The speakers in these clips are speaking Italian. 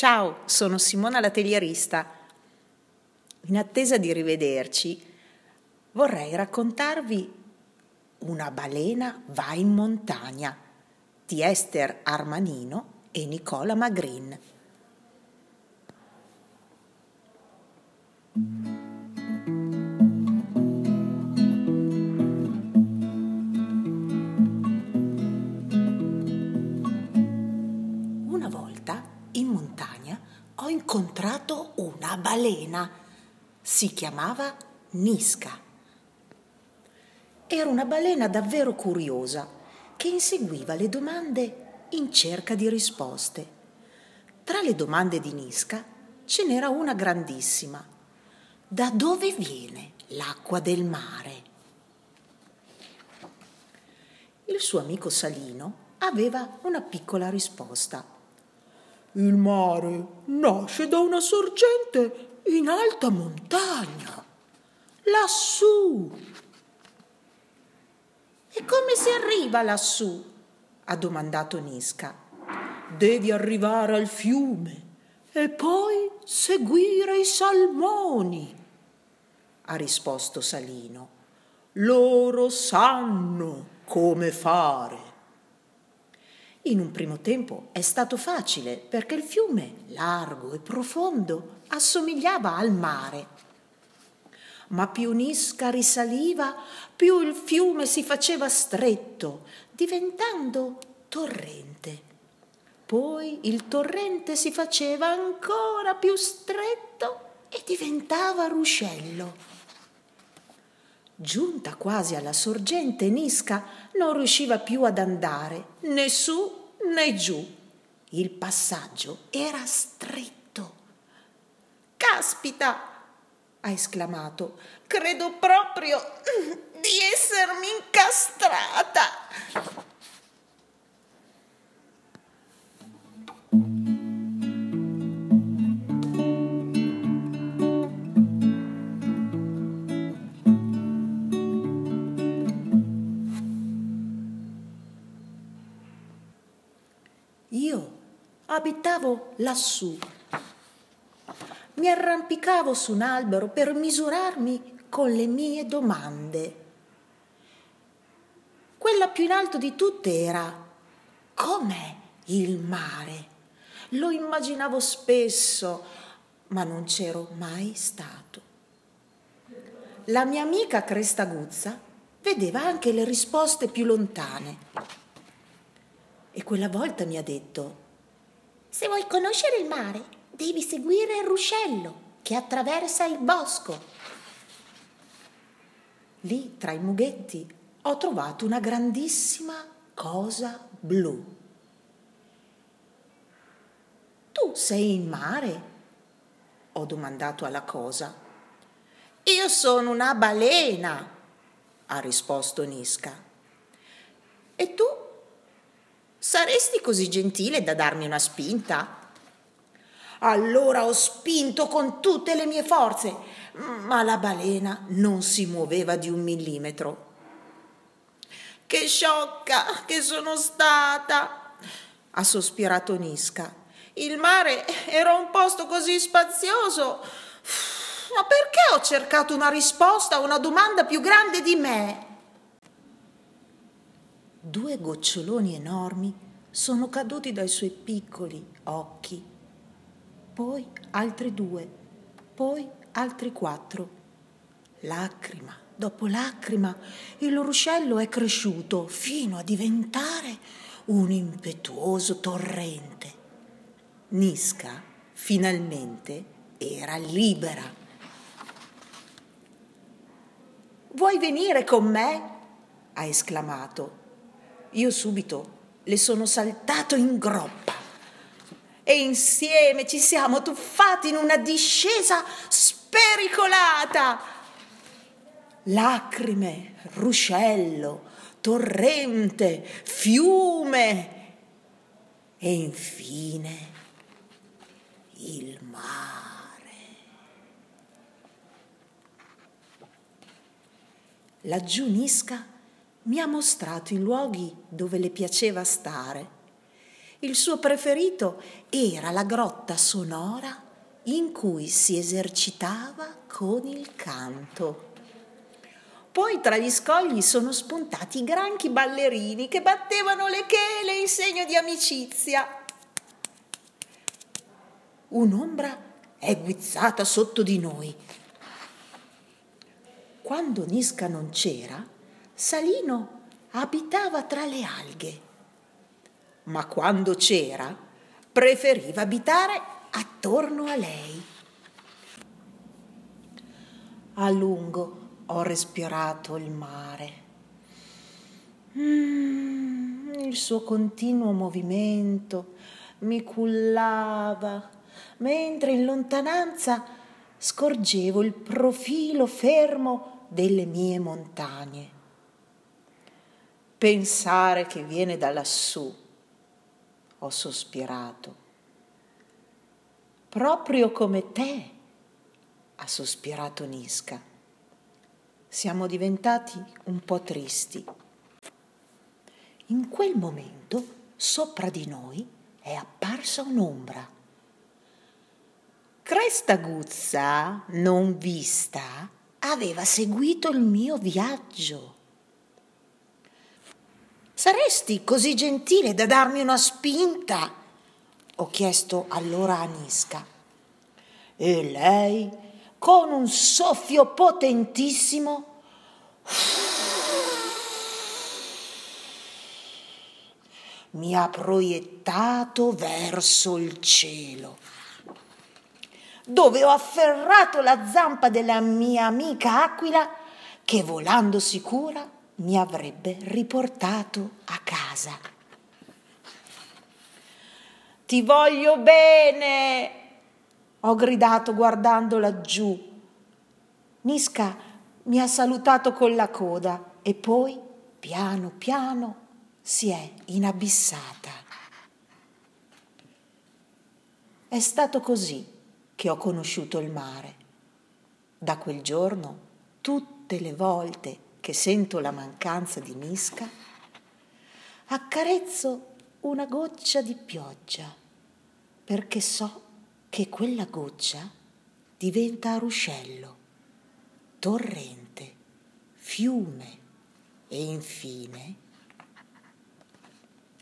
Ciao, sono Simona la telierista. In attesa di rivederci, vorrei raccontarvi Una balena va in montagna di Esther Armanino e Nicola Magrin. Montagna ho incontrato una balena. Si chiamava Nisca. Era una balena davvero curiosa che inseguiva le domande in cerca di risposte. Tra le domande di Nisca ce n'era una grandissima. Da dove viene l'acqua del mare? Il suo amico Salino aveva una piccola risposta. Il mare nasce da una sorgente in alta montagna, lassù. E come si arriva lassù? ha domandato Nisca. Devi arrivare al fiume e poi seguire i salmoni, ha risposto Salino. Loro sanno come fare. In un primo tempo è stato facile perché il fiume, largo e profondo, assomigliava al mare. Ma più Nisca risaliva, più il fiume si faceva stretto, diventando torrente. Poi il torrente si faceva ancora più stretto e diventava ruscello. Giunta quasi alla sorgente, Nisca non riusciva più ad andare né su né giù. Il passaggio era stretto. Caspita! ha esclamato. Credo proprio di essermi incastrata. Abitavo lassù. Mi arrampicavo su un albero per misurarmi con le mie domande. Quella più in alto di tutte era com'è il mare? Lo immaginavo spesso, ma non c'ero mai stato. La mia amica Crestaguzza vedeva anche le risposte più lontane e quella volta mi ha detto, se vuoi conoscere il mare, devi seguire il ruscello che attraversa il bosco. Lì, tra i mughetti, ho trovato una grandissima cosa blu. Tu sei in mare? Ho domandato alla cosa. Io sono una balena, ha risposto Nisca. E tu? Saresti così gentile da darmi una spinta? Allora ho spinto con tutte le mie forze, ma la balena non si muoveva di un millimetro. Che sciocca che sono stata, ha sospirato Nisca. Il mare era un posto così spazioso. Ma perché ho cercato una risposta a una domanda più grande di me? Due goccioloni enormi sono caduti dai suoi piccoli occhi, poi altri due, poi altri quattro. Lacrima dopo lacrima il ruscello è cresciuto fino a diventare un impetuoso torrente. Nisca finalmente era libera. Vuoi venire con me? ha esclamato io subito le sono saltato in groppa e insieme ci siamo tuffati in una discesa spericolata. Lacrime, ruscello, torrente, fiume e infine il mare. Laggiù Nisca mi ha mostrato i luoghi dove le piaceva stare Il suo preferito era la grotta sonora in cui si esercitava con il canto. Poi tra gli scogli sono spuntati i granchi ballerini che battevano le chele in segno di amicizia. Un'ombra è guizzata sotto di noi. Quando Nisca non c'era, Salino abitava tra le alghe, ma quando c'era, preferiva abitare attorno a lei. A lungo ho respirato il mare. Mm, il suo continuo movimento mi cullava, mentre in lontananza scorgevo il profilo fermo delle mie montagne. Pensare che viene da lassù, ho sospirato. Proprio come te, ha sospirato Nisca siamo diventati un po' tristi. In quel momento, sopra di noi, è apparsa un'ombra. Cresta Guzza, non vista, aveva seguito il mio viaggio. Saresti così gentile da darmi una spinta? Ho chiesto allora a Nisca. E lei con un soffio potentissimo mi ha proiettato verso il cielo, dove ho afferrato la zampa della mia amica aquila che volando sicura mi avrebbe riportato a casa. Ti voglio bene, ho gridato guardando laggiù. Nisca mi ha salutato con la coda e poi, piano piano, si è inabissata. È stato così che ho conosciuto il mare. Da quel giorno, tutte le volte che sento la mancanza di Nisca, accarezzo una goccia di pioggia perché so che quella goccia diventa ruscello, torrente, fiume e infine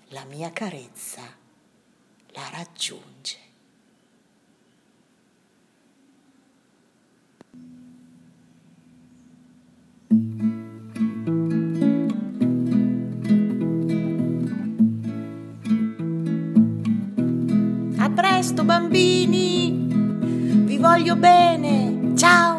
la mia carezza la raggiunge. Presto bambini, vi voglio bene, ciao!